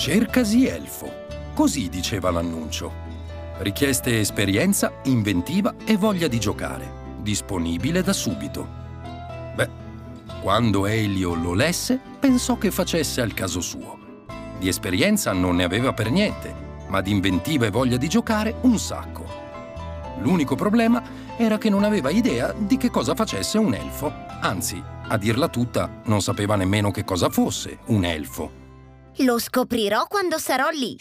Cercasi elfo. Così diceva l'annuncio. Richieste esperienza, inventiva e voglia di giocare. Disponibile da subito. Beh, quando Elio lo lesse, pensò che facesse al caso suo. Di esperienza non ne aveva per niente, ma di inventiva e voglia di giocare un sacco. L'unico problema era che non aveva idea di che cosa facesse un elfo. Anzi, a dirla tutta, non sapeva nemmeno che cosa fosse un elfo. Lo scoprirò quando sarò lì.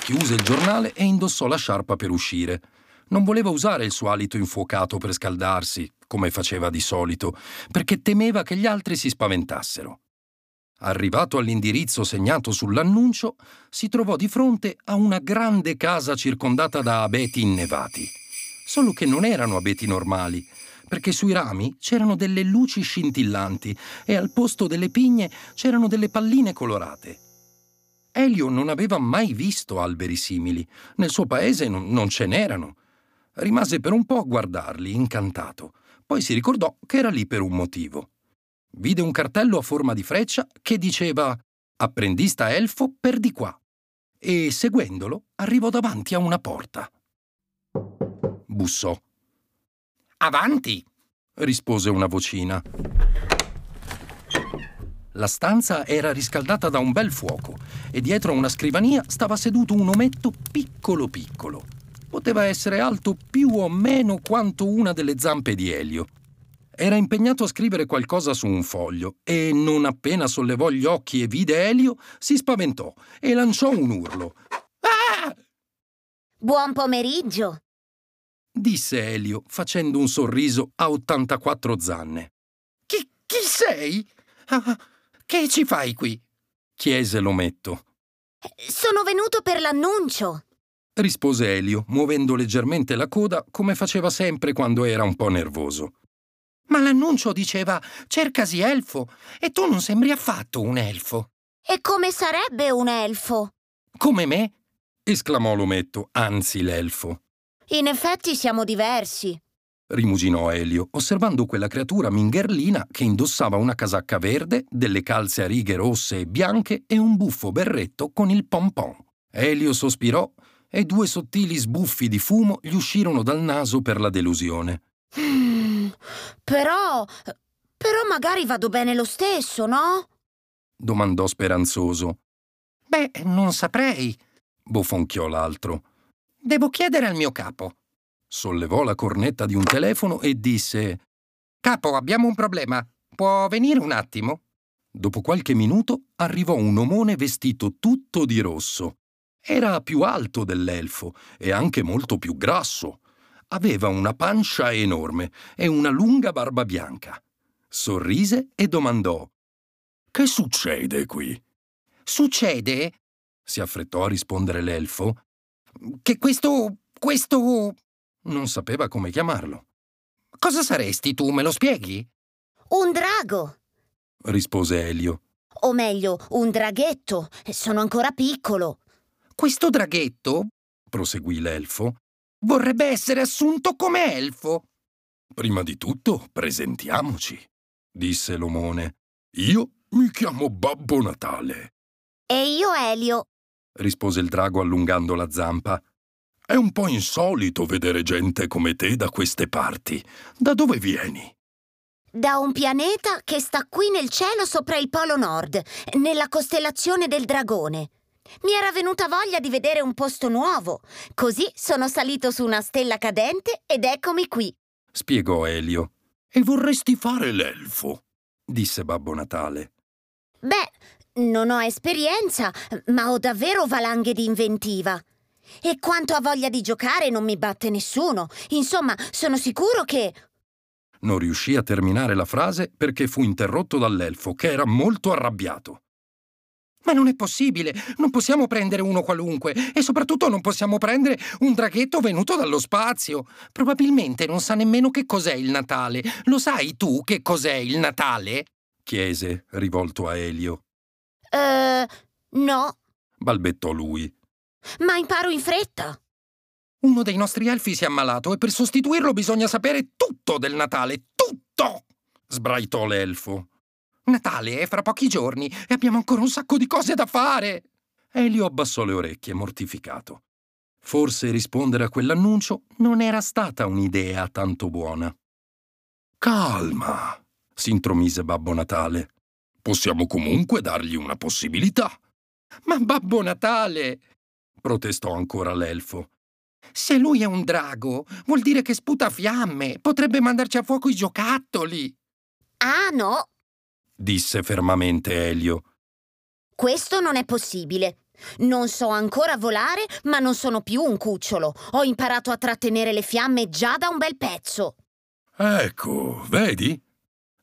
Chiuse il giornale e indossò la sciarpa per uscire. Non voleva usare il suo alito infuocato per scaldarsi, come faceva di solito, perché temeva che gli altri si spaventassero. Arrivato all'indirizzo segnato sull'annuncio, si trovò di fronte a una grande casa circondata da abeti innevati. Solo che non erano abeti normali, perché sui rami c'erano delle luci scintillanti e al posto delle pigne c'erano delle palline colorate. Elio non aveva mai visto alberi simili, nel suo paese non, non ce n'erano. Rimase per un po' a guardarli, incantato. Poi si ricordò che era lì per un motivo. Vide un cartello a forma di freccia che diceva Apprendista elfo per di qua e, seguendolo, arrivò davanti a una porta. Bussò. Avanti! rispose una vocina. La stanza era riscaldata da un bel fuoco e dietro a una scrivania stava seduto un ometto piccolo piccolo. Poteva essere alto più o meno quanto una delle zampe di Elio. Era impegnato a scrivere qualcosa su un foglio e non appena sollevò gli occhi e vide Elio, si spaventò e lanciò un urlo. Ah! Buon pomeriggio! disse Elio facendo un sorriso a 84 zanne. Chi, chi sei? Ah, che ci fai qui? chiese l'ometto. Sono venuto per l'annuncio, rispose Elio, muovendo leggermente la coda come faceva sempre quando era un po' nervoso. Ma l'annuncio diceva cercasi elfo e tu non sembri affatto un elfo. E come sarebbe un elfo? Come me? esclamò l'ometto, anzi l'elfo. In effetti siamo diversi, rimuginò Elio, osservando quella creatura mingherlina che indossava una casacca verde, delle calze a righe rosse e bianche e un buffo berretto con il pompon. Elio sospirò e due sottili sbuffi di fumo gli uscirono dal naso per la delusione. Mm, però... però magari vado bene lo stesso, no? domandò speranzoso. Beh, non saprei, bofonchiò l'altro. Devo chiedere al mio capo. Sollevò la cornetta di un telefono e disse Capo, abbiamo un problema. Può venire un attimo? Dopo qualche minuto arrivò un omone vestito tutto di rosso. Era più alto dell'elfo e anche molto più grasso. Aveva una pancia enorme e una lunga barba bianca. Sorrise e domandò Che succede qui? Succede, si affrettò a rispondere l'elfo, che questo... questo... non sapeva come chiamarlo. Cosa saresti tu, me lo spieghi? Un drago, rispose Elio. o meglio, un draghetto. Sono ancora piccolo. Questo draghetto, proseguì l'elfo, vorrebbe essere assunto come elfo. Prima di tutto, presentiamoci, disse l'omone. Io mi chiamo Babbo Natale, E io Elio. rispose il drago allungando la zampa. È un po' insolito vedere gente come te da queste parti. Da dove vieni? Da un pianeta che sta qui nel cielo sopra il Polo Nord, nella costellazione del Dragone. Mi era venuta voglia di vedere un posto nuovo. Così sono salito su una stella cadente ed eccomi qui. spiegò Elio. E vorresti fare l'elfo? disse Babbo Natale. Beh, non ho esperienza, ma ho davvero valanghe di inventiva. E quanto a voglia di giocare non mi batte nessuno. Insomma, sono sicuro che... Non riuscì a terminare la frase perché fu interrotto dall'elfo, che era molto arrabbiato. Ma non è possibile, non possiamo prendere uno qualunque e soprattutto non possiamo prendere un draghetto venuto dallo spazio. Probabilmente non sa nemmeno che cos'è il Natale. Lo sai tu che cos'è il Natale? chiese, rivolto a Elio. Eh, no, Balbettò lui. Ma imparo in fretta. Uno dei nostri elfi si è ammalato e per sostituirlo bisogna sapere tutto del Natale, tutto! Sbraitò l'elfo. Natale è fra pochi giorni e abbiamo ancora un sacco di cose da fare. Elio abbassò le orecchie, mortificato. Forse rispondere a quell'annuncio non era stata un'idea tanto buona. Calma, si intromise Babbo Natale. Possiamo comunque dargli una possibilità. Ma Babbo Natale, protestò ancora l'elfo. Se lui è un drago, vuol dire che sputa fiamme. Potrebbe mandarci a fuoco i giocattoli. Ah, no, disse fermamente Elio. questo non è possibile. Non so ancora volare, ma non sono più un cucciolo. Ho imparato a trattenere le fiamme già da un bel pezzo. Ecco, vedi?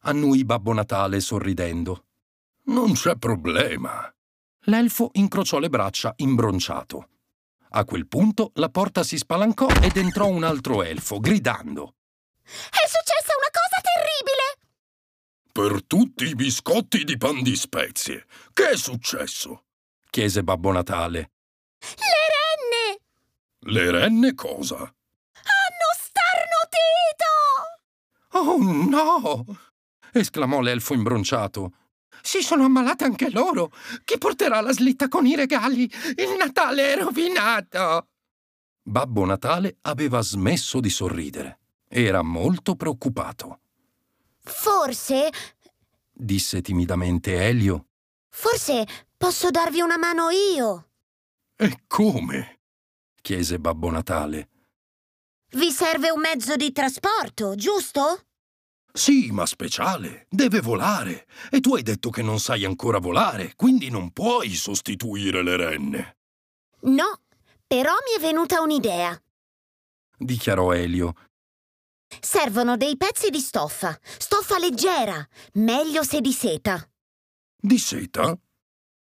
annui Babbo Natale sorridendo. Non c'è problema. L'elfo incrociò le braccia imbronciato. A quel punto la porta si spalancò ed entrò un altro elfo, gridando. È successa una cosa terribile! Per tutti i biscotti di pan di spezie. Che è successo? chiese Babbo Natale. Le renne! Le renne cosa? Hanno starnutito! Oh no! esclamò l'elfo imbronciato. Si sono ammalate anche loro. Chi porterà la slitta con i regali? Il Natale è rovinato. Babbo Natale aveva smesso di sorridere. Era molto preoccupato. Forse, Disse timidamente Elio. forse posso darvi una mano io. E come? chiese Babbo Natale. Vi serve un mezzo di trasporto, giusto? Sì, ma speciale. Deve volare. E tu hai detto che non sai ancora volare, quindi non puoi sostituire le renne. No, però mi è venuta un'idea. Dichiarò Elio. Servono dei pezzi di stoffa, stoffa leggera, meglio se di seta. Di seta?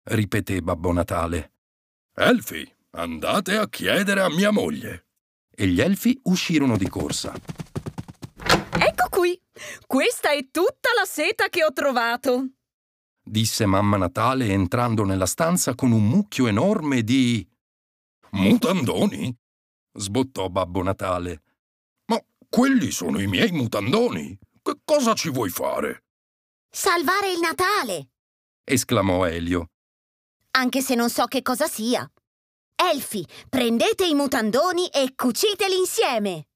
ripeté Babbo Natale. Elfi, andate a chiedere a mia moglie. E gli elfi uscirono di corsa. Questa è tutta la seta che ho trovato. Disse mamma Natale entrando nella stanza con un mucchio enorme di. Mutandoni? sbottò Babbo Natale. Ma quelli sono i miei mutandoni. Che cosa ci vuoi fare? Salvare il Natale, esclamò Elio. anche se non so che cosa sia. Elfi, prendete i mutandoni e cuciteli insieme.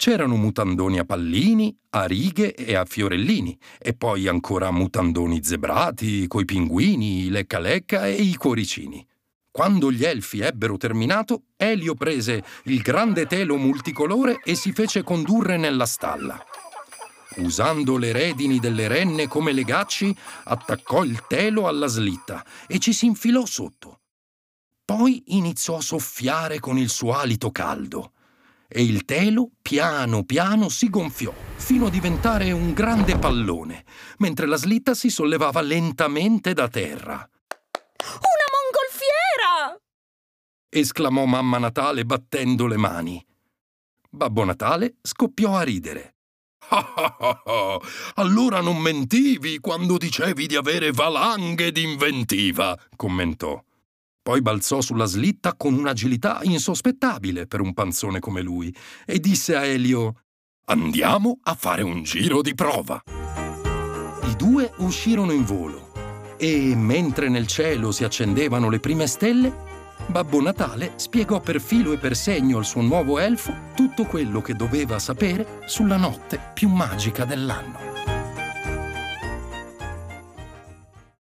C'erano mutandoni a pallini, a righe e a fiorellini, e poi ancora mutandoni zebrati, coi pinguini, i lecca lecca e i cuoricini. Quando gli elfi ebbero terminato, Elio prese il grande telo multicolore e si fece condurre nella stalla. Usando le redini delle renne come legacci, attaccò il telo alla slitta e ci si infilò sotto. Poi iniziò a soffiare con il suo alito caldo e il telo piano piano si gonfiò fino a diventare un grande pallone, mentre la slitta si sollevava lentamente da terra. Una mongolfiera! esclamò mamma Natale battendo le mani. Babbo Natale scoppiò a ridere. Ah, ah, ah, ah. Allora non mentivi quando dicevi di avere valanghe d'inventiva, commentò. Poi balzò sulla slitta con un'agilità insospettabile per un panzone come lui e disse a Elio: Andiamo a fare un giro di prova. I due uscirono in volo e, mentre nel cielo si accendevano le prime stelle, Babbo Natale spiegò per filo e per segno al suo nuovo elfo tutto quello che doveva sapere sulla notte più magica dell'anno.